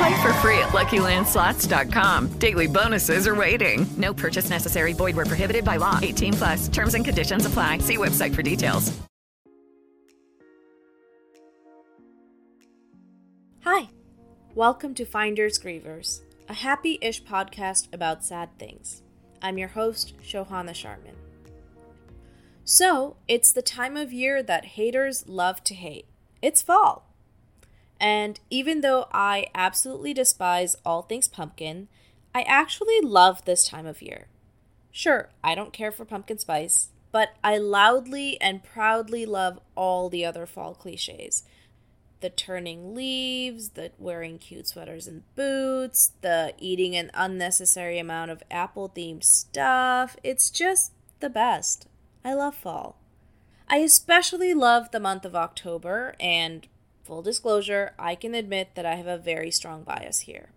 Play for free at LuckyLandSlots.com. Daily bonuses are waiting. No purchase necessary. Void where prohibited by law. 18 plus. Terms and conditions apply. See website for details. Hi, welcome to Finders Grievers, a happy-ish podcast about sad things. I'm your host, Shohana Sharman. So, it's the time of year that haters love to hate. It's fall. And even though I absolutely despise all things pumpkin, I actually love this time of year. Sure, I don't care for pumpkin spice, but I loudly and proudly love all the other fall cliches. The turning leaves, the wearing cute sweaters and boots, the eating an unnecessary amount of apple themed stuff. It's just the best. I love fall. I especially love the month of October, and full disclosure, I can admit that I have a very strong bias here.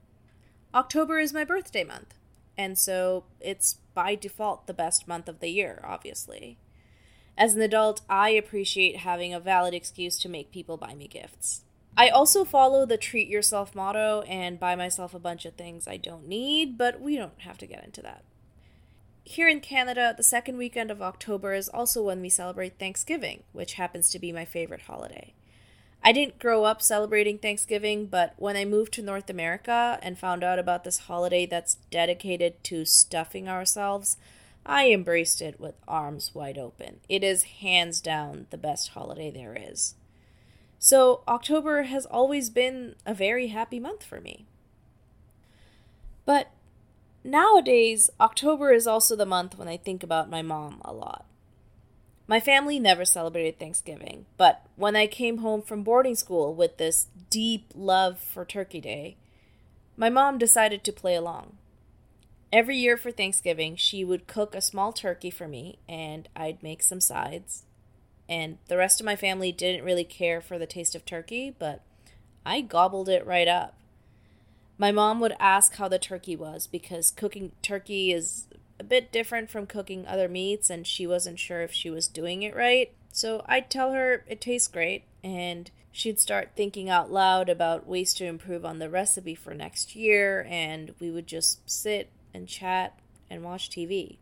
October is my birthday month, and so it's by default the best month of the year, obviously. As an adult, I appreciate having a valid excuse to make people buy me gifts. I also follow the treat yourself motto and buy myself a bunch of things I don't need, but we don't have to get into that. Here in Canada, the second weekend of October is also when we celebrate Thanksgiving, which happens to be my favorite holiday. I didn't grow up celebrating Thanksgiving, but when I moved to North America and found out about this holiday that's dedicated to stuffing ourselves, I embraced it with arms wide open. It is hands down the best holiday there is. So, October has always been a very happy month for me. But nowadays, October is also the month when I think about my mom a lot. My family never celebrated Thanksgiving, but when I came home from boarding school with this deep love for Turkey Day, my mom decided to play along. Every year for Thanksgiving, she would cook a small turkey for me, and I'd make some sides. And the rest of my family didn't really care for the taste of turkey, but I gobbled it right up. My mom would ask how the turkey was because cooking turkey is a bit different from cooking other meats, and she wasn't sure if she was doing it right. So I'd tell her it tastes great, and she'd start thinking out loud about ways to improve on the recipe for next year, and we would just sit and chat and watch TV.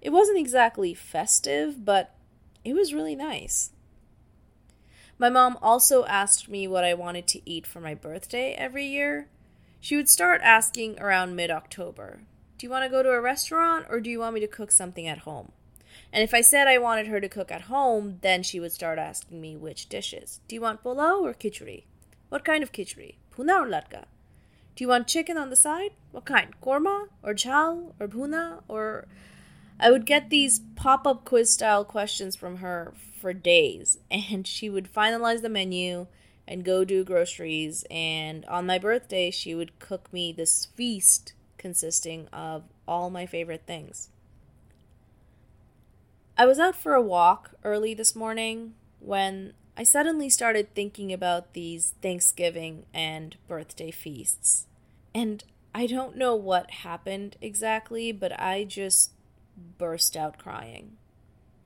It wasn't exactly festive, but it was really nice. My mom also asked me what I wanted to eat for my birthday every year. She would start asking around mid October Do you want to go to a restaurant or do you want me to cook something at home? And if I said I wanted her to cook at home, then she would start asking me which dishes. Do you want pulao or khichdi? What kind of khichdi? Puna or ladka? Do you want chicken on the side? What kind? Korma or chal or bhuna or I would get these pop-up quiz style questions from her for days and she would finalize the menu and go do groceries and on my birthday she would cook me this feast consisting of all my favorite things. I was out for a walk early this morning when I suddenly started thinking about these Thanksgiving and birthday feasts. And I don't know what happened exactly, but I just burst out crying.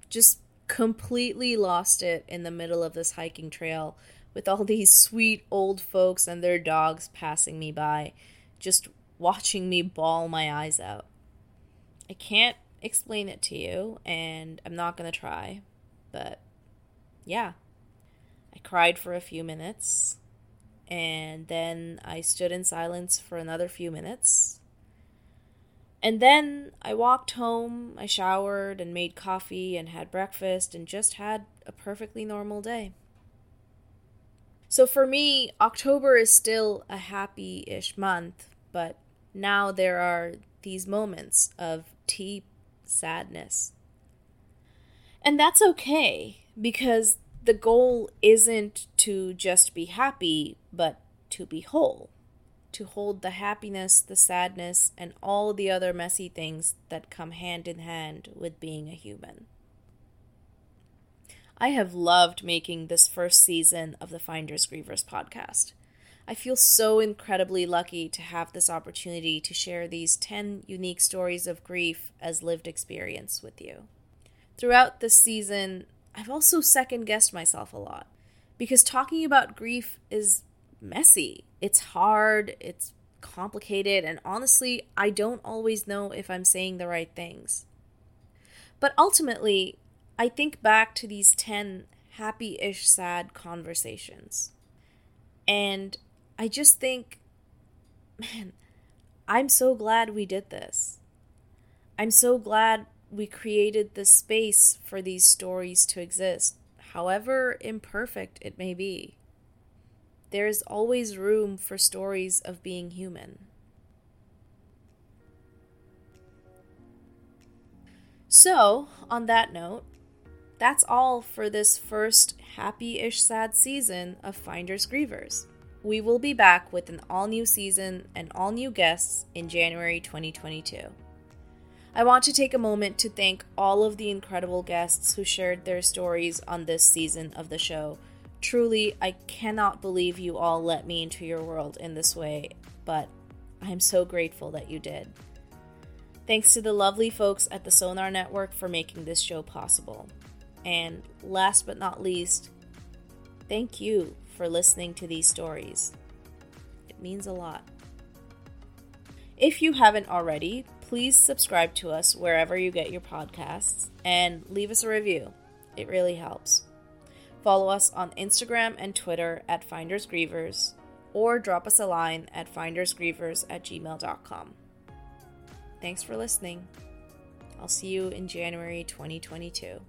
Just completely lost it in the middle of this hiking trail with all these sweet old folks and their dogs passing me by, just watching me bawl my eyes out. I can't explain it to you, and I'm not going to try, but yeah. I cried for a few minutes, and then I stood in silence for another few minutes. And then I walked home, I showered and made coffee and had breakfast and just had a perfectly normal day. So for me, October is still a happy ish month, but now there are these moments of deep sadness. And that's okay because the goal isn't to just be happy, but to be whole to hold the happiness, the sadness, and all the other messy things that come hand in hand with being a human. I have loved making this first season of the Finders Grievers podcast. I feel so incredibly lucky to have this opportunity to share these 10 unique stories of grief as lived experience with you. Throughout this season, I've also second guessed myself a lot because talking about grief is messy. It's hard, it's complicated, and honestly, I don't always know if I'm saying the right things. But ultimately, I think back to these 10 happy ish sad conversations. And I just think, man, I'm so glad we did this. I'm so glad we created the space for these stories to exist, however imperfect it may be there is always room for stories of being human. So, on that note, that's all for this first happy ish sad season of Finders Grievers. We will be back with an all new season and all new guests in January 2022. I want to take a moment to thank all of the incredible guests who shared their stories on this season of the show Truly, I cannot believe you all let me into your world in this way, but I'm so grateful that you did. Thanks to the lovely folks at the Sonar Network for making this show possible. And last but not least, thank you for listening to these stories. It means a lot. If you haven't already, please subscribe to us wherever you get your podcasts and leave us a review. It really helps. Follow us on Instagram and Twitter at FindersGrievers or drop us a line at findersgrievers at gmail.com. Thanks for listening. I'll see you in January 2022.